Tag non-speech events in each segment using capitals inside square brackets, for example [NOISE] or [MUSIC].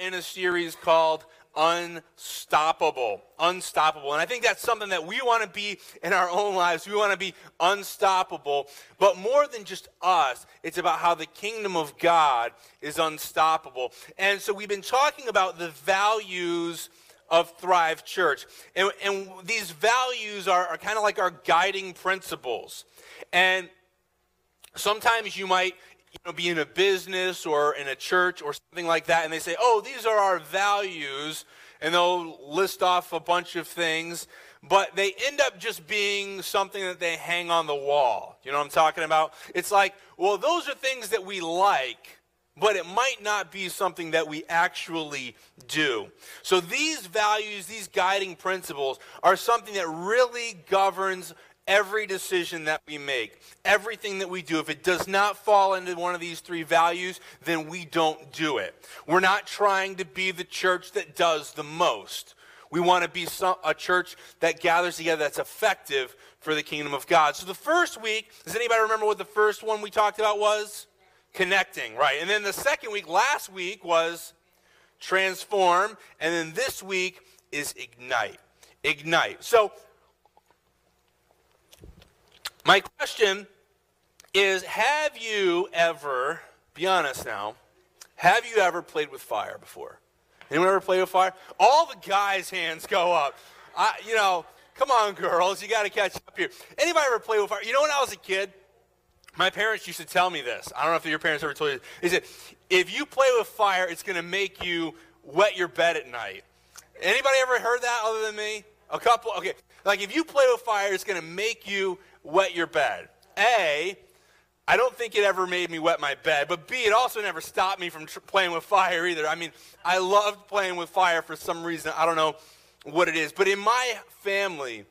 in a series called Unstoppable. Unstoppable. And I think that's something that we want to be in our own lives. We want to be unstoppable. But more than just us, it's about how the kingdom of God is unstoppable. And so we've been talking about the values of Thrive Church. And, and these values are, are kind of like our guiding principles. And sometimes you might you know, be in a business or in a church or something like that, and they say, oh, these are our values, and they'll list off a bunch of things, but they end up just being something that they hang on the wall. You know what I'm talking about? It's like, well, those are things that we like, but it might not be something that we actually do. So these values, these guiding principles, are something that really governs every decision that we make, everything that we do. If it does not fall into one of these three values, then we don't do it. We're not trying to be the church that does the most. We want to be some, a church that gathers together that's effective for the kingdom of God. So the first week, does anybody remember what the first one we talked about was? Connecting, right. And then the second week, last week, was transform. And then this week is ignite. Ignite. So my question is Have you ever, be honest now, have you ever played with fire before? Anyone ever played with fire? All the guys' hands go up. I, you know, come on, girls, you got to catch up here. Anybody ever play with fire? You know, when I was a kid, my parents used to tell me this. I don't know if your parents ever told you. They said, if you play with fire, it's going to make you wet your bed at night. Anybody ever heard that other than me? A couple. Okay, like if you play with fire, it's going to make you wet your bed. A, I don't think it ever made me wet my bed, but B, it also never stopped me from tr- playing with fire either. I mean, I loved playing with fire for some reason. I don't know what it is. But in my family,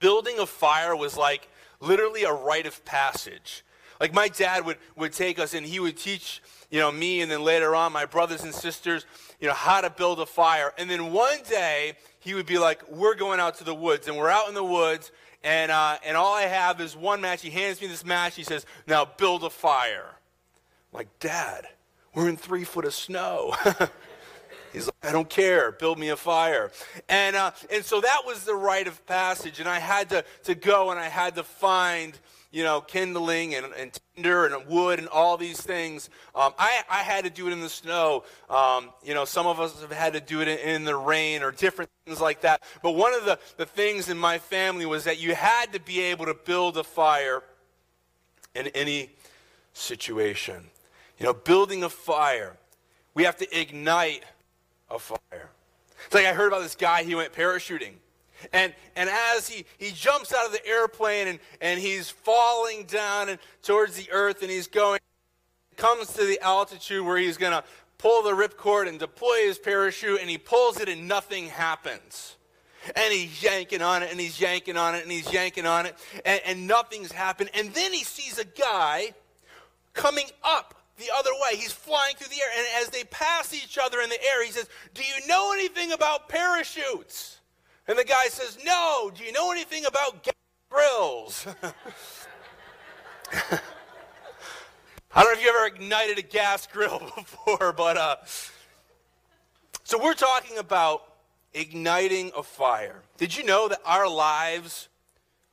building a fire was like literally a rite of passage. Like my dad would, would take us and he would teach, you know, me and then later on my brothers and sisters, you know, how to build a fire. And then one day he would be like, we're going out to the woods. And we're out in the woods and, uh, and all I have is one match. He hands me this match. He says, Now build a fire. I'm like, Dad, we're in three foot of snow. [LAUGHS] He's like, I don't care. Build me a fire. And, uh, and so that was the rite of passage. And I had to, to go and I had to find you know, kindling and, and tinder and wood and all these things. Um, I, I had to do it in the snow. Um, you know, some of us have had to do it in, in, the rain or different things like that. But one of the, the things in my family was that you had to be able to build a fire in any situation. You know, building a fire, we have to ignite a fire. It's like I heard about this guy, he went parachuting. And, and as he, he jumps out of the airplane and, and he's falling down and towards the earth and he's going, comes to the altitude where he's going to pull the ripcord and deploy his parachute and he pulls it and nothing happens. And he's yanking on it and he's yanking on it and he's yanking on it and, and nothing's happened. And then he sees a guy coming up the other way. He's flying through the air. And as they pass each other in the air, he says, Do you know anything about parachutes? And the guy says, No, do you know anything about gas grills? [LAUGHS] I don't know if you ever ignited a gas grill [LAUGHS] before, but uh, so we're talking about igniting a fire. Did you know that our lives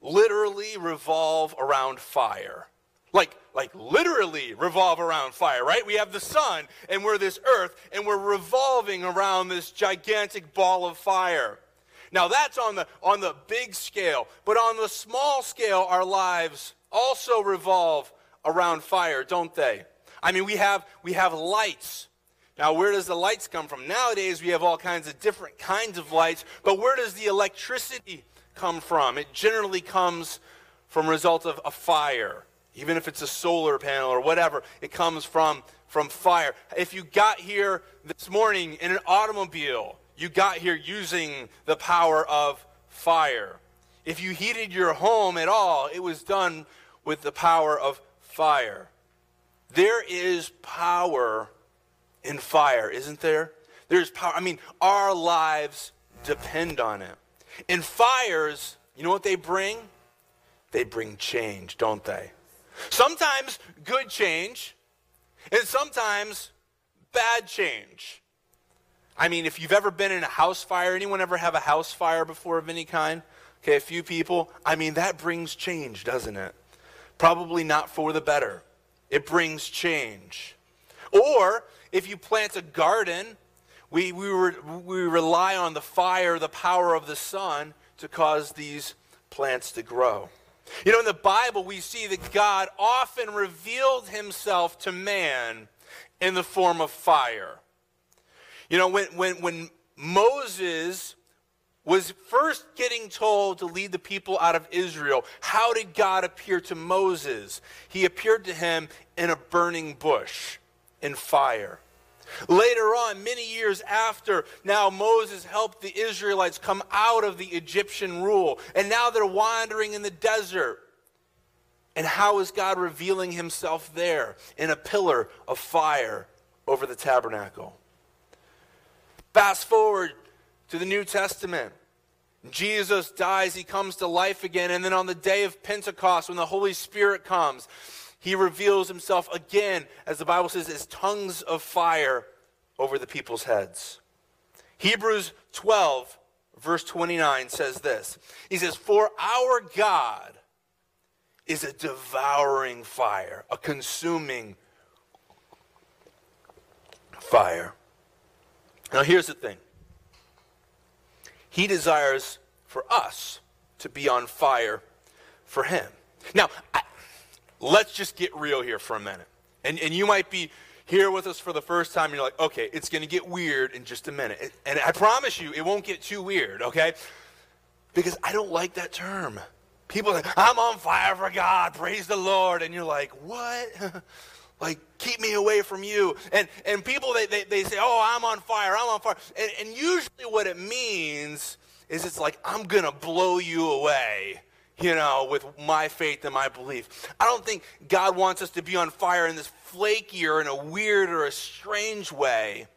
literally revolve around fire? Like, like literally revolve around fire, right? We have the sun and we're this earth and we're revolving around this gigantic ball of fire. Now that's on the on the big scale, but on the small scale our lives also revolve around fire, don't they? I mean, we have we have lights. Now, where does the lights come from? Nowadays we have all kinds of different kinds of lights, but where does the electricity come from? It generally comes from result of a fire. Even if it's a solar panel or whatever, it comes from from fire. If you got here this morning in an automobile, you got here using the power of fire. If you heated your home at all, it was done with the power of fire. There is power in fire, isn't there? There's power. I mean, our lives depend on it. In fires, you know what they bring? They bring change, don't they? Sometimes good change, and sometimes bad change. I mean, if you've ever been in a house fire, anyone ever have a house fire before of any kind? Okay, a few people. I mean, that brings change, doesn't it? Probably not for the better. It brings change. Or if you plant a garden, we, we, re, we rely on the fire, the power of the sun to cause these plants to grow. You know, in the Bible, we see that God often revealed himself to man in the form of fire. You know, when, when, when Moses was first getting told to lead the people out of Israel, how did God appear to Moses? He appeared to him in a burning bush, in fire. Later on, many years after, now Moses helped the Israelites come out of the Egyptian rule, and now they're wandering in the desert. And how is God revealing himself there? In a pillar of fire over the tabernacle. Fast forward to the New Testament. Jesus dies, he comes to life again, and then on the day of Pentecost, when the Holy Spirit comes, he reveals himself again, as the Bible says, as tongues of fire over the people's heads. Hebrews 12, verse 29 says this He says, For our God is a devouring fire, a consuming fire. Now, here's the thing He desires for us to be on fire for Him. Now, I, let's just get real here for a minute. And, and you might be here with us for the first time, and you're like, okay, it's going to get weird in just a minute. And I promise you, it won't get too weird, okay? Because I don't like that term. People like, I'm on fire for God, praise the Lord. And you're like, what? [LAUGHS] like keep me away from you. And and people they, they, they say oh i'm on fire i'm on fire. And, and usually what it means is it's like i'm gonna blow you away you know with my faith and my belief. I don't think god wants us to be on fire in this flaky or in a weird or a strange way.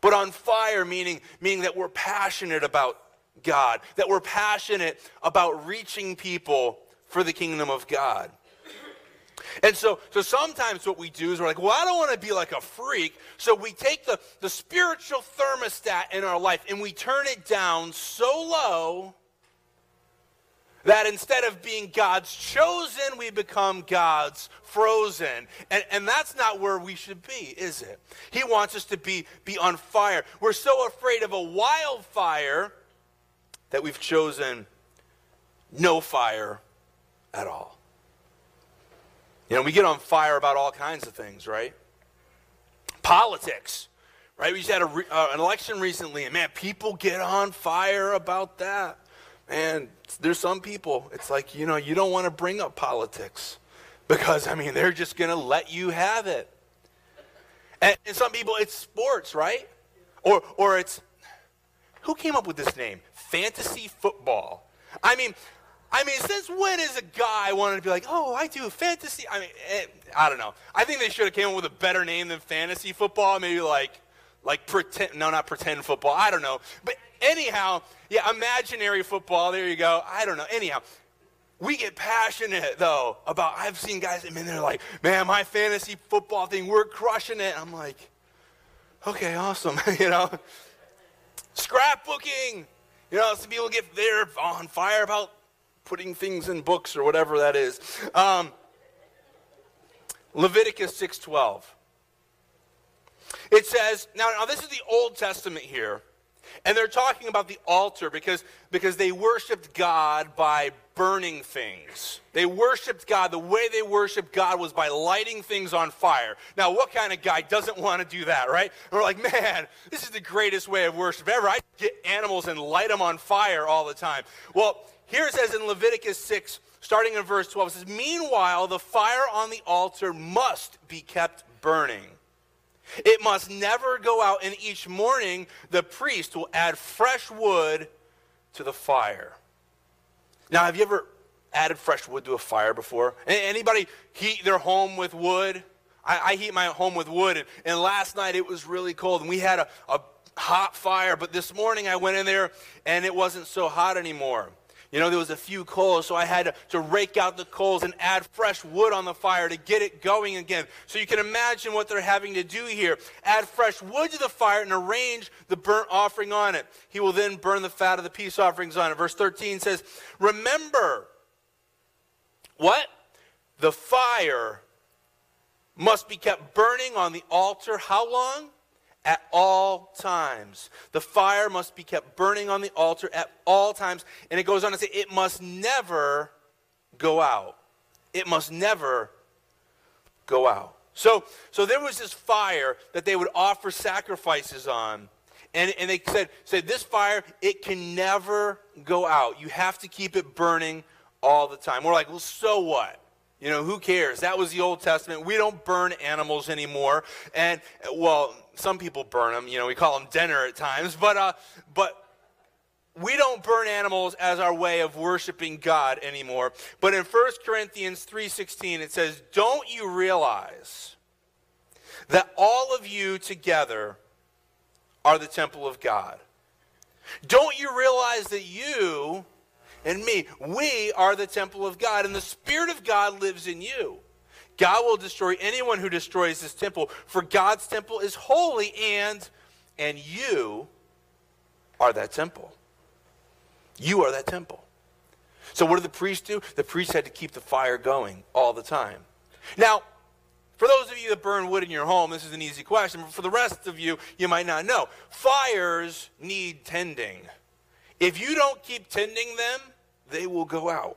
But on fire meaning meaning that we're passionate about god that we're passionate about reaching people for the kingdom of god and so, so sometimes what we do is we're like, well, I don't want to be like a freak. So we take the, the spiritual thermostat in our life and we turn it down so low that instead of being God's chosen, we become God's frozen. And, and that's not where we should be, is it? He wants us to be, be on fire. We're so afraid of a wildfire that we've chosen no fire at all. You know, we get on fire about all kinds of things, right? Politics, right? We just had re- uh, an election recently, and man, people get on fire about that. And there's some people, it's like, you know, you don't want to bring up politics because, I mean, they're just going to let you have it. And, and some people, it's sports, right? Or, or it's, who came up with this name? Fantasy football. I mean, I mean, since when is a guy wanting to be like, oh, I do fantasy? I mean, it, eh, I don't know. I think they should have came up with a better name than fantasy football. Maybe like, like pretend. No, not pretend football. I don't know. But anyhow, yeah, imaginary football. There you go. I don't know. Anyhow, we get passionate though about. I've seen guys. I mean, they're like, man, my fantasy football thing, we're crushing it. I'm like, okay, awesome. [LAUGHS] you know, scrapbooking. You know, some people get they're on fire about putting things in books or whatever that is. Um, Leviticus 6:12. It says, now, now this is the Old Testament here. And they're talking about the altar because, because they worshiped God by burning things. They worshiped God. The way they worshiped God was by lighting things on fire. Now, what kind of guy doesn't want to do that, right? And we're like, man, this is the greatest way of worship ever. I get animals and light them on fire all the time. Well, here it says in Leviticus 6, starting in verse 12, it says, Meanwhile, the fire on the altar must be kept burning. It must never go out, and each morning the priest will add fresh wood to the fire. Now, have you ever added fresh wood to a fire before? Anybody heat their home with wood? I, I heat my home with wood, and, and, last night it was really cold, and we had a, a hot fire, but this morning I went in there and it wasn't so hot anymore. You know, there was a few coals, so I had to, to rake out the coals and add fresh wood on the fire to get it going again. So you can imagine what they're having to do here. Add fresh wood to the fire and arrange the burnt offering on it. He will then burn the fat of the peace offerings on it. Verse 13 says, Remember, what? The fire must be kept burning on the altar. How long? At all times. The fire must be kept burning on the altar at all times. And it goes on to say, it must never go out. It must never go out. So, so there was this fire that they would offer sacrifices on. And, and they said, said, this fire, it can never go out. You have to keep it burning all the time. We're like, well, so what? You know, who cares? That was the Old Testament. We don't burn animals anymore. And, well, some people burn them. You know, we call them dinner at times. But, uh, but we don't burn animals as our way of worshiping God anymore. But in 1 Corinthians 3.16, it says, Don't you realize that all of you together are the temple of God? Don't you realize that you and me, we are the temple of God, and the Spirit of God lives in you? God will destroy anyone who destroys this temple, for God's temple is holy and and you are that temple. You are that temple. So what did the priest do? The priest had to keep the fire going all the time. Now, for those of you that burn wood in your home, this is an easy question. But for the rest of you, you might not know. Fires need tending. If you don't keep tending them, they will go out.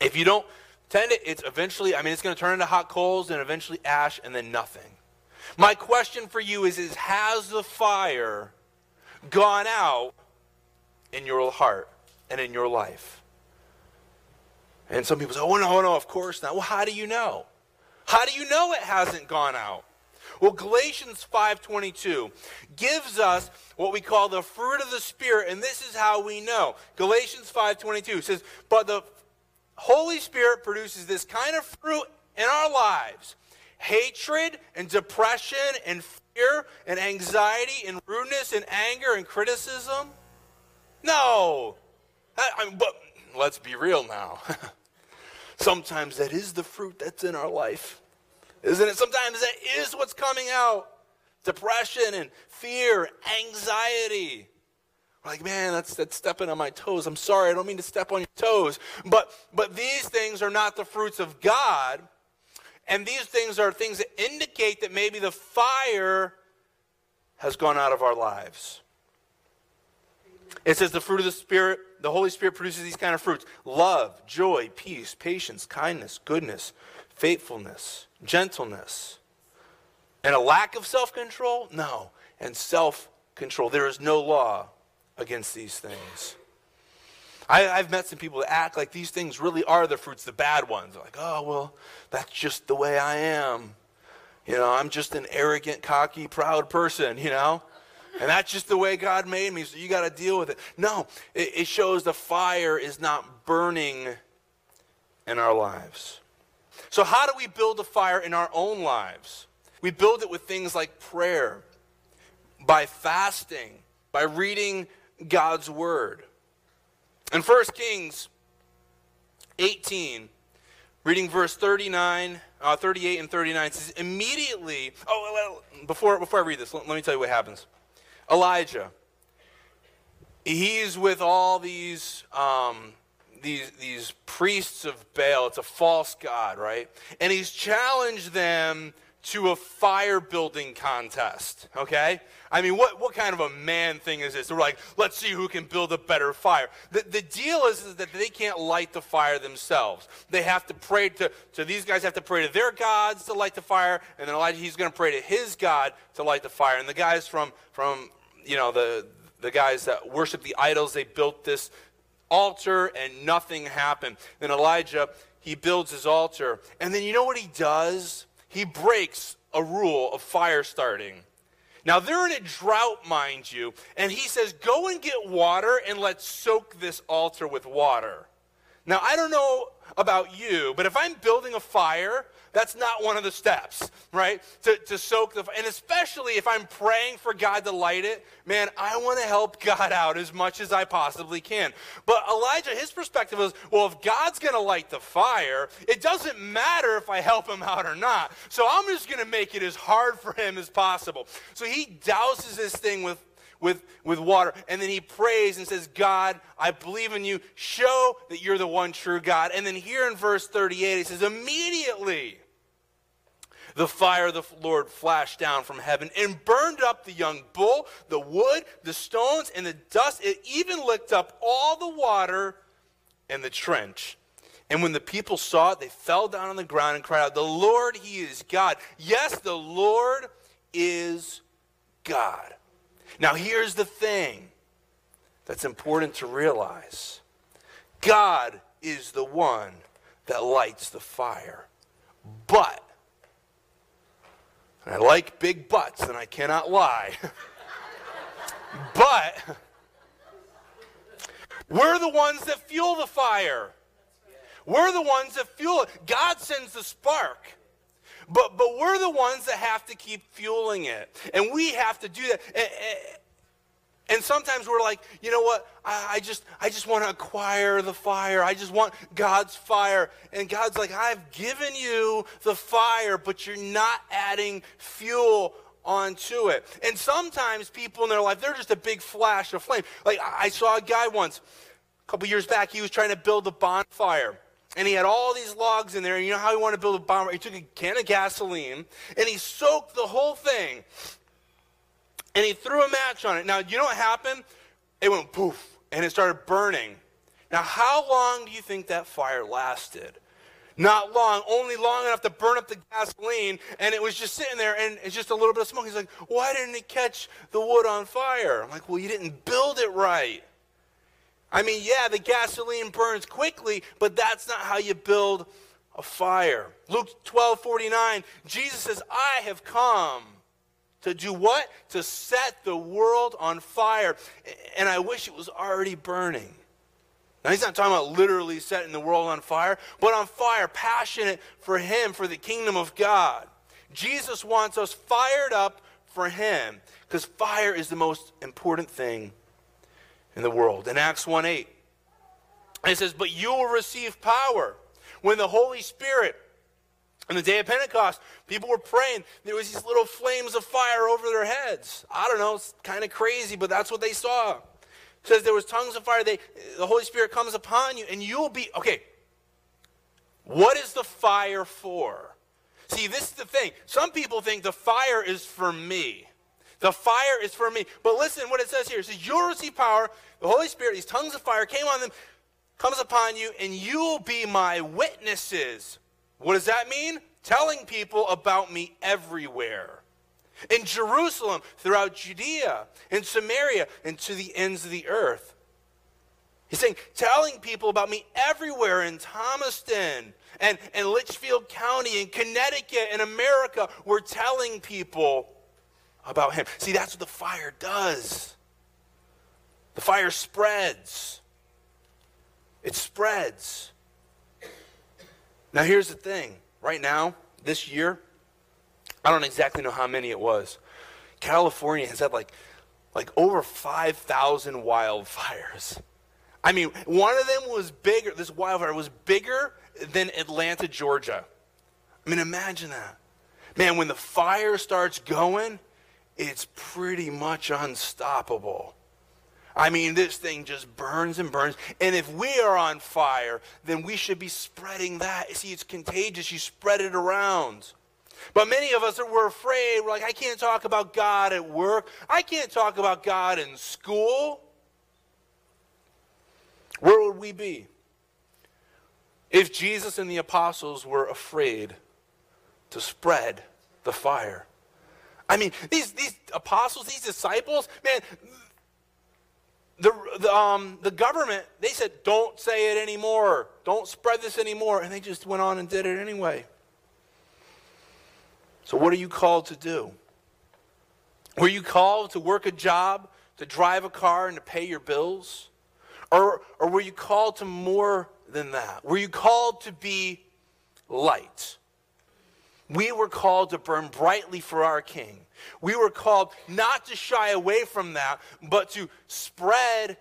If you don't Tend it, it's eventually, I mean, it's going to turn into hot coals and eventually ash and then nothing. My question for you is, is has the fire gone out in your heart and in your life? And some people say, oh, no, no, of course not. Well, how do you know? How do you know it hasn't gone out? Well, Galatians 5:22 gives us what we call the fruit of the spirit, and this is how we know. Galatians 5:22 says, "But the Holy Spirit produces this kind of fruit in our lives hatred and depression and fear and anxiety and rudeness and anger and criticism? No. I, I, but let's be real now. [LAUGHS] Sometimes that is the fruit that's in our life, isn't it? Sometimes that is what's coming out depression and fear, anxiety. We're Like, man, that's, that's stepping on my toes. I'm sorry, I don't mean to step on your toes. But, but these things are not the fruits of God. And these things are things that indicate that maybe the fire has gone out of our lives. It says the fruit of the Spirit, the Holy Spirit produces these kind of fruits love, joy, peace, patience, kindness, goodness, faithfulness, gentleness. And a lack of self control? No. And self control. There is no law against these things. I, have met some people that act like these things really are the fruits, the bad ones. They're like, oh, well, that's just the way I am. You know, I'm just an arrogant, cocky, proud person, you know? And that's just the way God made me, so you got to deal with it. No, it, it shows the fire is not burning in our lives. So, how do we build a fire in our own lives? We build it with things like prayer, by fasting, by reading God's word. In 1 Kings 18, reading verse 39, uh, 38 and 39, says, Immediately, oh, well, before, before I read this, let, let me tell you what happens. Elijah, he's with all these, um, these, these priests of Baal. It's a false god, right? And he's challenged them to a fire building contest, okay? I mean, what, what kind of a man thing is this? They're like, let's see who can build a better fire. The, the deal is, is that they can't light the fire themselves. They have to pray to, so these guys have to pray to their gods to light the fire, and then Elijah, he's going to pray to his God to light the fire. And the guys from, from you know, the, the guys that worship the idols, they built this altar and nothing happened. Then Elijah, he builds his altar. And then you know what he does? he breaks a rule of fire starting. Now, they're in a drought, mind you, and he says, Go and get water and let's soak this altar with water. Now, I don't know about you, but if I'm building a fire, that's not one of the steps, right? To, to soak the and especially if I'm praying for God to light it, man, I want to help God [LAUGHS] out as much as I possibly can. But Elijah, his perspective was, well, if God's going to light the fire, it doesn't matter if I help him out or not. So I'm just going to make it as hard for him as possible. So he douses this thing with with, with water. And then he prays and says, God, I believe in you. Show that you're the one true God. And then here in verse 38, he says, immediately the fire of the Lord flashed down from heaven and burned up the young bull, the wood, the stones, and the dust. It even licked up all the water in the trench. And when the people saw it, they fell down on the ground and cried out, The Lord, He is God. Yes, the Lord is God. Now, here's the thing that's important to realize God is the one that lights the fire. But I like big butts, and I cannot lie. [LAUGHS] but we're the ones that fuel the fire. We're the ones that fuel it. God sends the spark. But, but we're the ones that have to keep fueling it. And we have to do that. And sometimes we're like, you know what? I, I just, I just want to acquire the fire. I just want God's fire. And God's like, I've given you the fire, but you're not adding fuel onto it. And sometimes people in their life, they're just a big flash of flame. Like I saw a guy once, a couple years back, he was trying to build a bonfire. And he had all these logs in there. And you know how he wanted to build a bonfire? He took a can of gasoline and he soaked the whole thing and he threw a match on it. Now, you know what happened? It went poof, and it started burning. Now, how long do you think that fire lasted? Not long, only long enough to burn up the gasoline, and it was just sitting there, and it's just a little bit of smoke. He's like, Why didn't it catch the wood on fire? I'm like, Well, you didn't build it right. I mean, yeah, the gasoline burns quickly, but that's not how you build a fire. Luke 12 49, Jesus says, I have come to do what? To set the world on fire. And I wish it was already burning. Now, he's not talking about literally setting the world on fire, but on fire, passionate for Him, for the kingdom of God. Jesus wants us fired up for Him because fire is the most important thing in the world. In Acts 1 8, it says, But you will receive power when the Holy Spirit on the day of Pentecost, people were praying. There was these little flames of fire over their heads. I don't know, it's kind of crazy, but that's what they saw. It says there was tongues of fire. They, the Holy Spirit comes upon you, and you'll be okay. What is the fire for? See, this is the thing. Some people think the fire is for me. The fire is for me. But listen what it says here. It says, You'll receive power. The Holy Spirit, these tongues of fire came on them, comes upon you, and you'll be my witnesses what does that mean? Telling people about me everywhere. In Jerusalem, throughout Judea, in Samaria, and to the ends of the earth. He's saying, telling people about me everywhere in Thomaston and, and Litchfield County and Connecticut and America. We're telling people about him. See, that's what the fire does. The fire spreads. It spreads. Now, here's the thing. Right now, this year, I don't exactly know how many it was. California has had like, like over 5,000 wildfires. I mean, one of them was bigger, this wildfire was bigger than Atlanta, Georgia. I mean, imagine that. Man, when the fire starts going, it's pretty much unstoppable. I mean, this thing just burns and burns. And if we are on fire, then we should be spreading that. See, it's contagious. You spread it around. But many of us are we're afraid. We're like, I can't talk about God at work. I can't talk about God in school. Where would we be if Jesus and the apostles were afraid to spread the fire? I mean, these, these apostles, these disciples, man, the, the, um, the government, they said, don't say it anymore. Don't spread this anymore. And they just went on and did it anyway. So, what are you called to do? Were you called to work a job, to drive a car, and to pay your bills? Or, or were you called to more than that? Were you called to be light? We were called to burn brightly for our King. We were called not to shy away from that, but to spread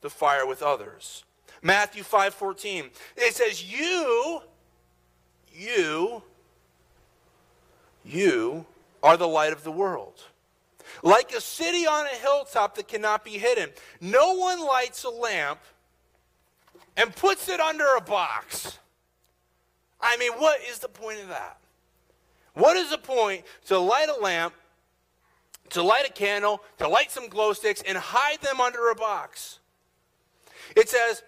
the fire with others. Matthew 5:14. It says, "You you you are the light of the world." Like a city on a hilltop that cannot be hidden. No one lights a lamp and puts it under a box. I mean, what is the point of that? What is the point to light a lamp, to light a candle, to light some glow sticks, and hide them under a box? It says,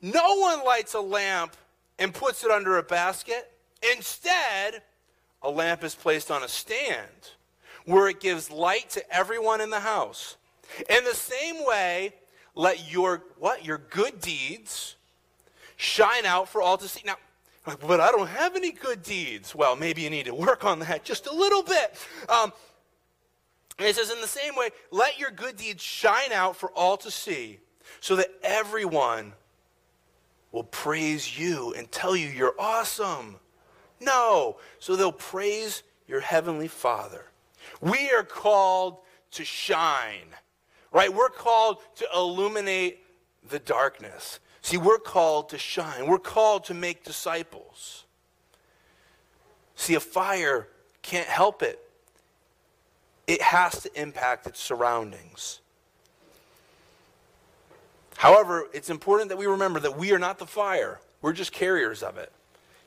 no one lights a lamp and puts it under a basket. Instead, a lamp is placed on a stand where it gives light to everyone in the house. In the same way, let your what? Your good deeds shine out for all to see. Now, but I don't have any good deeds. Well, maybe you need to work on that just a little bit. Um, it says, in the same way, let your good deeds shine out for all to see, so that everyone will praise you and tell you you're awesome. No, so they'll praise your heavenly Father. We are called to shine, right? We're called to illuminate the darkness. See, we're called to shine. We're called to make disciples. See, a fire can't help it, it has to impact its surroundings. However, it's important that we remember that we are not the fire, we're just carriers of it.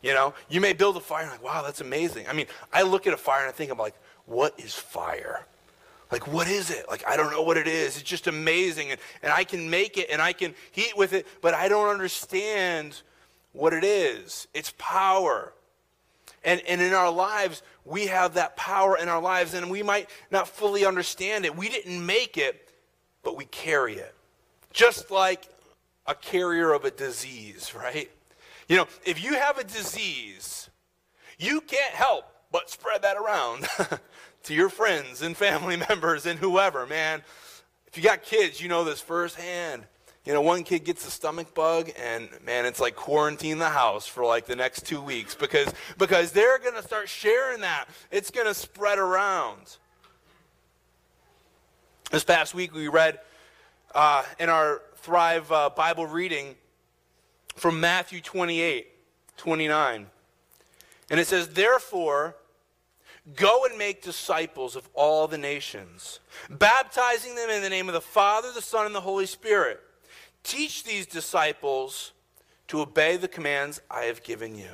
You know, you may build a fire and like, wow, that's amazing. I mean, I look at a fire and I think I'm like, what is fire? Like, what is it? Like, I don't know what it is. It's just amazing. And, and I can make it and I can heat with it, but I don't understand what it is. It's power. And, and in our lives, we have that power in our lives, and we might not fully understand it. We didn't make it, but we carry it. Just like a carrier of a disease, right? You know, if you have a disease, you can't help but spread that around [LAUGHS] to your friends and family [LAUGHS] members and whoever, man. If you got kids, you know this firsthand. You know, one kid gets a stomach bug, and man, it's like quarantine the house for like the next two weeks because because they're gonna start sharing that. It's gonna spread around. This past week, we read uh, in our Thrive uh, Bible reading from Matthew 28, 29. And it says, Therefore, go and make disciples of all the nations, baptizing them in the name of the Father, the Son, and the Holy Spirit. Teach these disciples to obey the commands I have given you.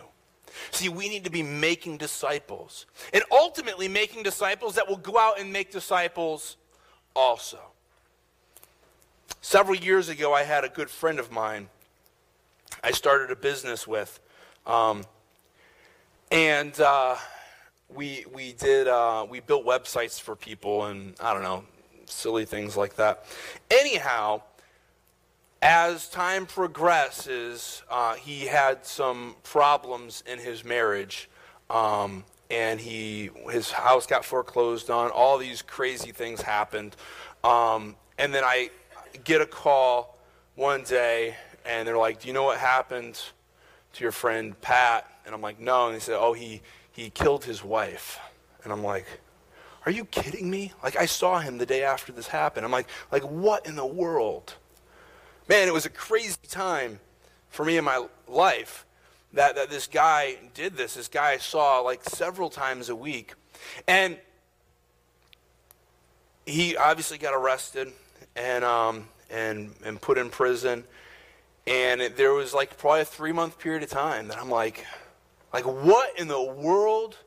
See, we need to be making disciples, and ultimately making disciples that will go out and make disciples also. Several years ago, I had a good friend of mine I started a business with. Um, and uh, we, we did, uh, we built websites for people and I don't know, silly things like that. Anyhow, as time progresses, uh, he had some problems in his marriage. Um, and he, his house got foreclosed on. All these crazy things happened. Um, and then I get a call one day, and they're like, "Do you know what happened to your friend Pat?" And I'm like, "No." And they said, "Oh, he he killed his wife." And I'm like, "Are you kidding me? Like I saw him the day after this happened." I'm like, "Like what in the world?" Man, it was a crazy time for me in my life that that this guy did this. This guy I saw like several times a week, and he obviously got arrested and um, and and put in prison. And it, there was like probably a three month period of time that I'm like, like what in the world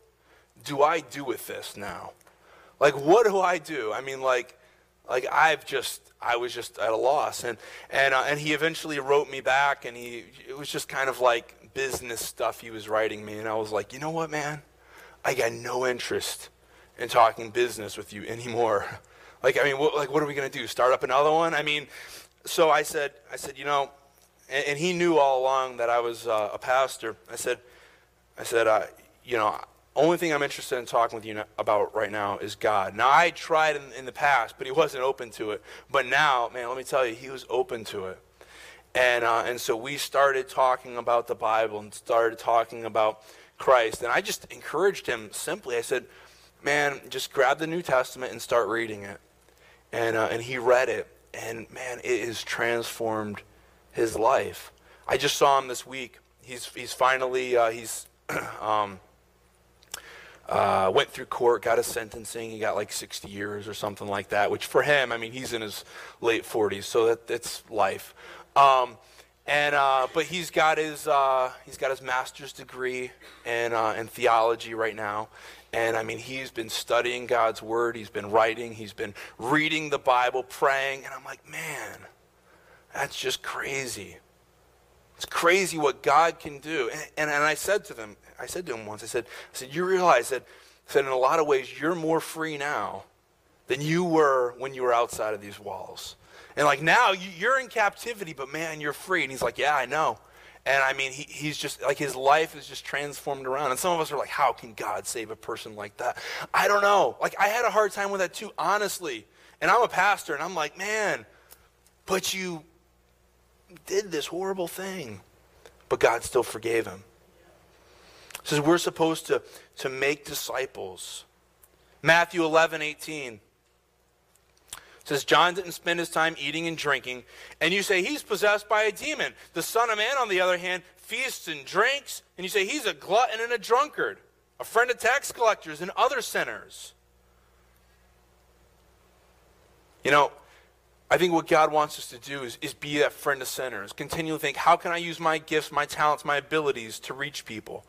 do I do with this now? Like what do I do? I mean, like, like I've just I was just at a loss, and and uh, and he eventually wrote me back, and he it was just kind of like business stuff he was writing me, and I was like, you know what, man, I got no interest in talking business with you anymore. [LAUGHS] Like, I mean, what, like, what are we going to do? Start up another one? I mean, so I said, I said, you know, and, and he knew all along that I was uh, a pastor. I said, I said, uh, you know, only thing I'm interested in talking with you about right now is God. Now, I tried in, in the past, but he wasn't open to it. But now, man, let me tell you, he was open to it. And, uh, and so we started talking about the Bible and started talking about Christ. And I just encouraged him simply. I said, man, just grab the New Testament and start reading it. And, uh, and he read it. And man, it has transformed his life. I just saw him this week. He's, he's finally, uh, he's, [CLEARS THROAT] um, uh, went through court, got a sentencing. He got like 60 years or something like that, which for him, I mean, he's in his late 40s, so that, that's life. Um, and uh, but he's got his uh, he's got his master's degree in uh, in theology right now, and I mean he's been studying God's word. He's been writing. He's been reading the Bible, praying, and I'm like, man, that's just crazy. It's crazy what God can do. And, and, and I said to them, I said to him once, I said, I said, you realize that, said in a lot of ways you're more free now than you were when you were outside of these walls. And like now you're in captivity, but man, you're free. And he's like, yeah, I know. And I mean, he, he's just like his life is just transformed around. And some of us are like, how can God save a person like that? I don't know. Like, I had a hard time with that too, honestly. And I'm a pastor, and I'm like, man, but you did this horrible thing. But God still forgave him. Says we're supposed to, to make disciples. Matthew 11, 18 says John didn't spend his time eating and drinking, and you say he's possessed by a demon. The Son of Man, on the other hand, feasts and drinks, and you say he's a glutton and a drunkard, a friend of tax collectors and other sinners. You know, I think what God wants us to do is, is be that friend of sinners. Continually think, how can I use my gifts, my talents, my abilities to reach people?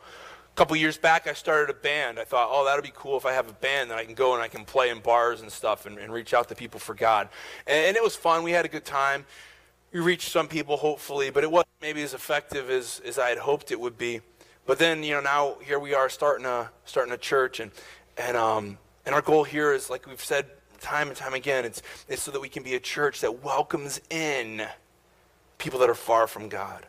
Couple years back, I started a band. I thought, oh, that'll be cool if I have a band that I can go and I can play in bars and stuff and, and reach out to people for God. And, and, it was fun. We had a good time. We reached some people, hopefully, but it wasn't maybe as effective as, as I had hoped it would be. But then, you know, now here we are starting a, starting a church, and, and, um, and our goal here is, like we've said time and time again, it's, it's so that we can be a church that welcomes in people that are far from God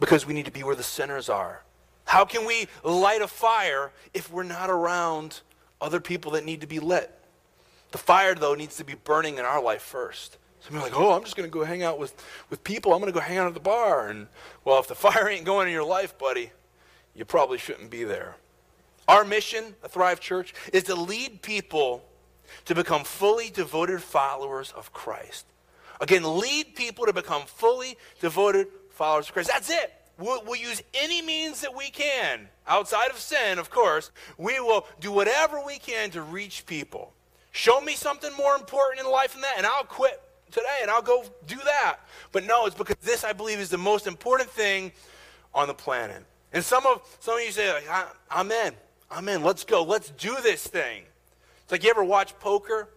because we need to be where the sinners are. How can we light a fire if we're not around other people that need to be lit? The fire, though, needs to be burning in our life first. Some people are like, oh, I'm just going to go hang out with, with people. I'm going to go hang out at the bar. And, well, if the [LAUGHS] fire ain't going in your life, buddy, you probably shouldn't be there. Our mission, a Thrive Church, is to lead people to become fully devoted followers of Christ. Again, lead people to become fully devoted followers of Christ. That's it. We'll, we'll, use any means that we can, outside of sin, of course. We will do whatever we can to reach people. Show me something more important in life than that, and I'll quit today and I'll go do that. But no, it's because this, I believe, is the most important thing on the planet. And some of some of you say, like, I'm in. I'm in. Let's go. Let's do this thing. It's like you ever watch poker?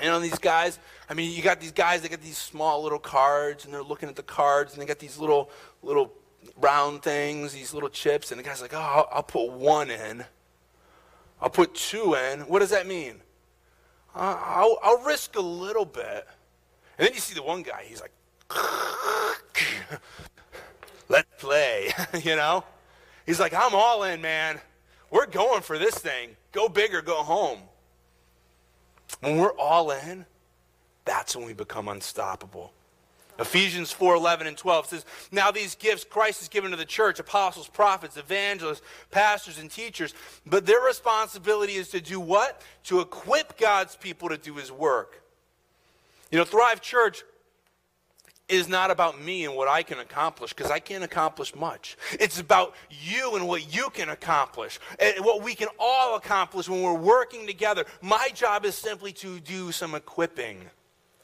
You know, these guys, I mean, you got these guys that get these small little cards and they're looking at the cards and they got these little, little round things, these little chips, and the guy's like, oh, I'll, I'll put one in. I'll put two in. What does that mean? Uh, I'll, I'll risk a little bit. And then you see the one guy, he's like, [LAUGHS] let's play, [LAUGHS] you know? He's like, I'm all in, man. We're going for this thing. Go big or go home. When we're all in, that's when we become unstoppable. Ephesians 4 11 and 12 says, Now these gifts Christ has given to the church apostles, prophets, evangelists, pastors, and teachers. But their responsibility is to do what? To equip God's people to do his work. You know, Thrive Church is not about me and what I can accomplish because I can't accomplish much. It's about you and what you can accomplish and what we can all accomplish when we're working together. My job is simply to do some equipping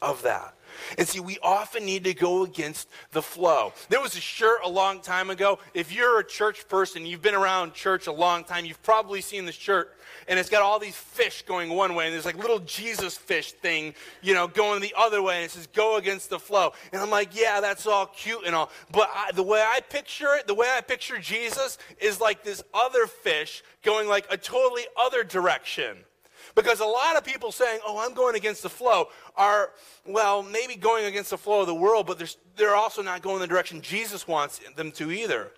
of that. And see, we often need to go against the flow. There was a shirt a long time ago. If you're a church person, you've been around church a long time, you've probably seen this shirt, and it's got all these fish going one way, and there's like little Jesus fish thing, you know, going the other way, and it says, go against the flow. And I'm like, yeah, that's all cute and all. But I, the way I picture it, the way I picture Jesus is like this other fish going like a totally other direction. Because a lot of people saying, oh, I'm going against the flow, are, well, maybe going against the flow of the world, but they're, they're also not going the direction Jesus wants them to either.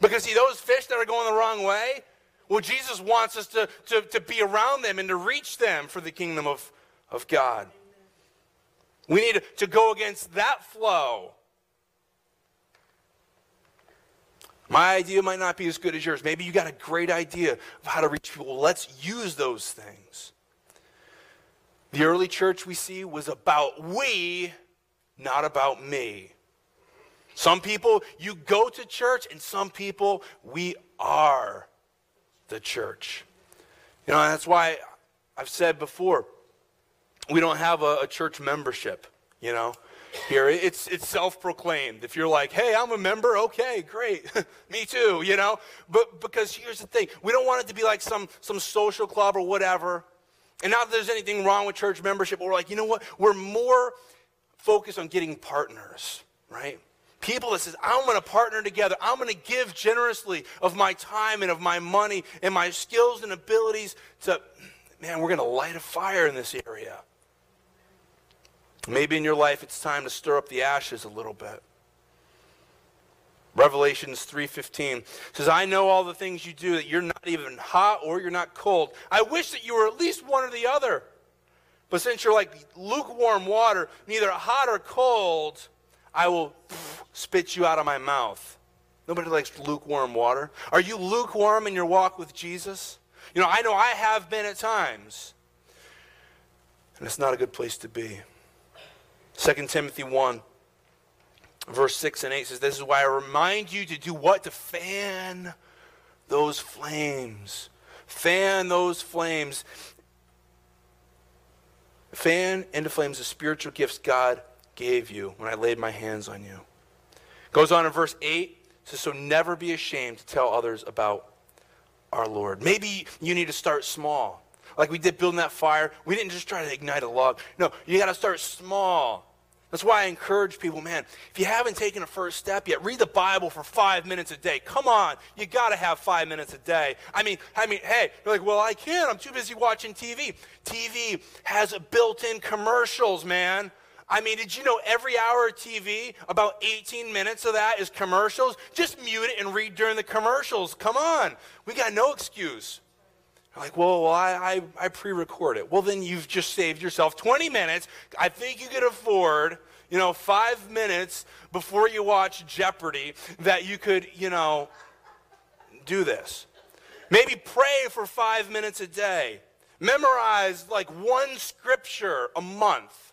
Because, see, those fish that are going the wrong way, well, Jesus wants us to, to, to be around them and to reach them for the kingdom of, of God. We need to go against that flow. My idea might not be as good as yours. Maybe you got a great idea of how to reach people. Let's use those things. The early church we see was about we, not about me. Some people, you go to church, and some people, we are the church. You know, that's why I've said before, we don't have a, a church membership, you know. Here, it's, it's self proclaimed. If you're like, hey, I'm a member, okay, great. [LAUGHS] Me too, you know? But because here's the thing we don't want it to be like some, some social club or whatever. And not that there's anything wrong with church membership, but we're like, you know what? We're more focused on getting partners, right? people that says i'm going to partner together i'm going to give generously of my time and of my money and my skills and abilities to man we're going to light a fire in this area maybe in your life it's time to stir up the ashes a little bit revelations 3.15 says i know all the things you do that you're not even hot or you're not cold i wish that you were at least one or the other but since you're like lukewarm water neither hot or cold I will spit you out of my mouth. Nobody likes lukewarm water. Are you lukewarm in your walk with Jesus? You know, I know I have been at times. And it's not a good place to be. 2 Timothy 1, verse 6 and 8 says, This is why I remind you to do what? To fan those flames. Fan those flames. Fan into flames the spiritual gifts God gave you when I laid my hands on you. Goes on in verse 8 says, So never be ashamed to tell others about our Lord. Maybe you need to start small. Like we did building that fire. We didn't just try to ignite a log. No, you got to start small. That's why I encourage people, man, if you haven't taken a first step yet, read the Bible for five minutes a day. Come on, you got to have five minutes a day. I mean, I mean, hey, you're like, well, I can't. I'm too busy watching TV. TV has built-in commercials, man. I mean, did you know every hour of TV, about 18 minutes of that is commercials? Just mute it and read during the commercials. Come on. We got no excuse. Like, well, well I, I, I pre record it. Well, then you've just saved yourself 20 minutes. I think you could afford, you know, five minutes before you watch Jeopardy that you could, you know, do this. Maybe pray for five minutes a day. Memorize like one scripture a month.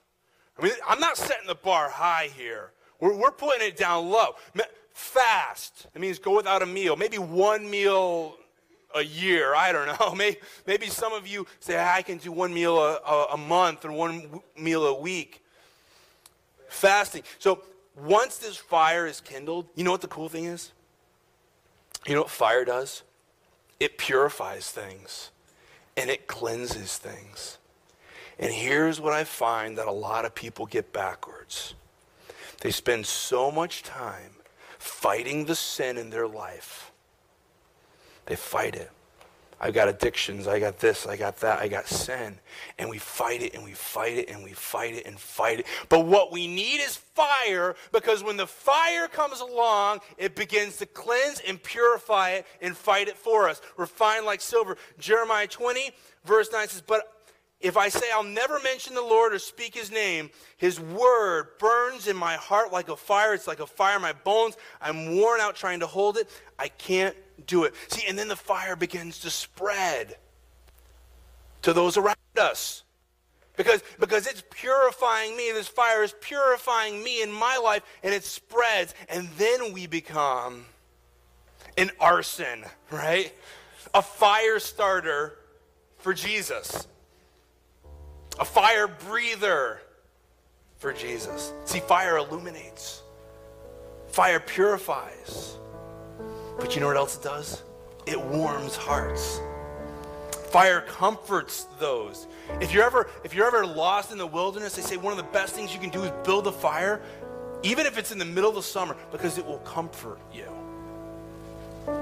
I mean, I'm not setting the bar high here. We're, we're putting it down low. Fast. It means go without a meal. Maybe one meal a year. I don't know. [LAUGHS] Maybe, maybe some of you say, ah, I can do one meal a, a, a month or one meal a week. Fasting. So once this fire is kindled, you know what the cool thing is? You know what fire does? It purifies things and it cleanses things. And here's what I find that a lot of people get backwards they spend so much time fighting the sin in their life, they fight it. I've got addictions. I got this. I got that. I got sin. And we fight it and we fight it and we fight it and fight it. But what we need is fire because when the fire comes along, it begins to cleanse and purify it and fight it for us. Refine like silver. Jeremiah 20, verse 9 says, But if I say I'll never mention the Lord or speak his name, his word burns in my heart like a fire. It's like a fire in my bones. I'm worn out trying to hold it. I can't do it. See, and then the fire begins to spread to those around us. Because, because it's purifying me. This fire is purifying me in my life, and it spreads. And then we become an arson, right? A fire starter for Jesus a fire breather for Jesus. See, fire illuminates, fire purifies. But you know what else it does? It warms hearts. Fire comforts those. If you're ever if you're ever lost in the wilderness, they say one of the best things you can do is build a fire, even if it's in the middle of the summer, because it will comfort you.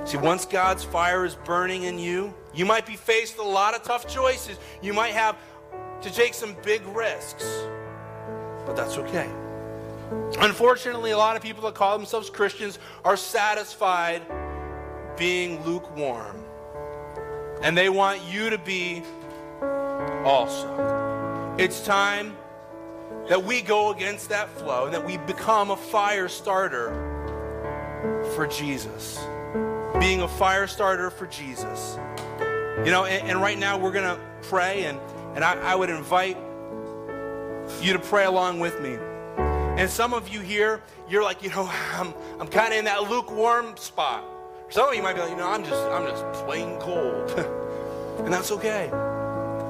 See, once God's fire is burning in you, you might be faced with a lot of tough choices. You might have to take some big risks, but that's okay. Unfortunately, a lot of people that call themselves Christians are satisfied being lukewarm. And they want you to be also. It's time that we go against that flow and that we become a fire starter for Jesus. Being a fire starter for Jesus. You know, and, and right now we're going to pray, and, and I, I would invite you to pray along with me. And some of you here, you're like, you know, I'm, I'm kind of in that lukewarm spot. Some of you might be like, you know, I'm just, I'm just plain cold. [LAUGHS] and that's okay.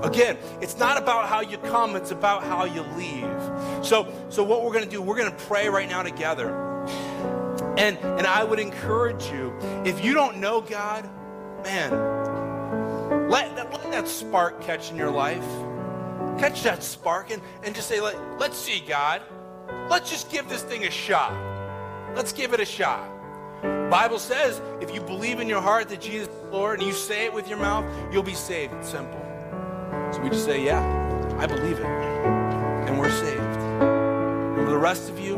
Again, it's not about how you come, it's about how you leave. So, so what we're going to do, we're going to pray right now together. And, and I would encourage you, if you don't know God, man, let, let that spark catch in your life. Catch that spark and, and just say, let, let's see, God. Let's just give this thing a shot. Let's give it a shot. Bible says if you believe in your heart that Jesus is Lord and you say it with your mouth, you'll be saved. It's simple. So we just say, yeah, I believe it. And we're saved. And for the rest of you,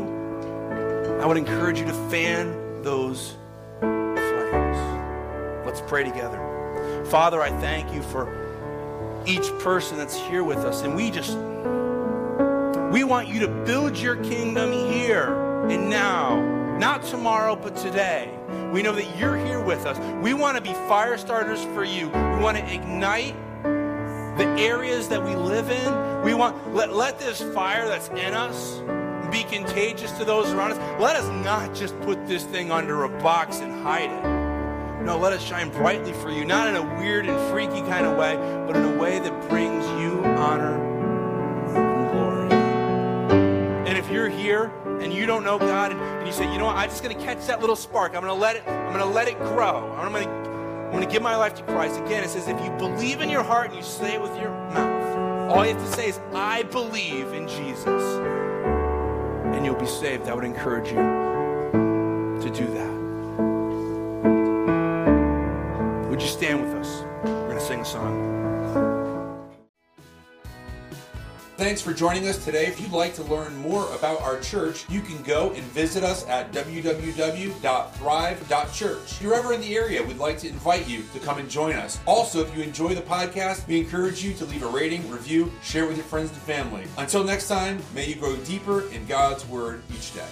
I would encourage you to fan those flames. Let's pray together. Father, I thank you for each person that's here with us. And we just, we want you to build your kingdom here and now, not tomorrow, but today. We know that you're here with us. We want to be fire starters for you. We want to ignite the areas that we live in. We want, let, let this fire that's in us be contagious to those around us. Let us not just put this thing under a box and hide it. No, let us shine brightly for you, not in a weird and freaky kind of way, but in a way that brings you honor you're here and you don't know God and, and you say, you know what, I'm just going to catch that little spark. I'm going to let it, I'm going to let it grow. I'm going to, I'm going to give my life to Christ. Again, it says, if you believe in your heart and you say it with your mouth, all you have to say is, I believe in Jesus. And you'll be saved. I would encourage you to do that. Would you stand with us? We're going to sing a song. Thanks for joining us today. If you'd like to learn more about our church, you can go and visit us at www.thrive.church. If you're ever in the area, we'd like to invite you to come and join us. Also, if you enjoy the podcast, we encourage you to leave a rating, review, share with your friends and family. Until next time, may you grow deeper in God's Word each day.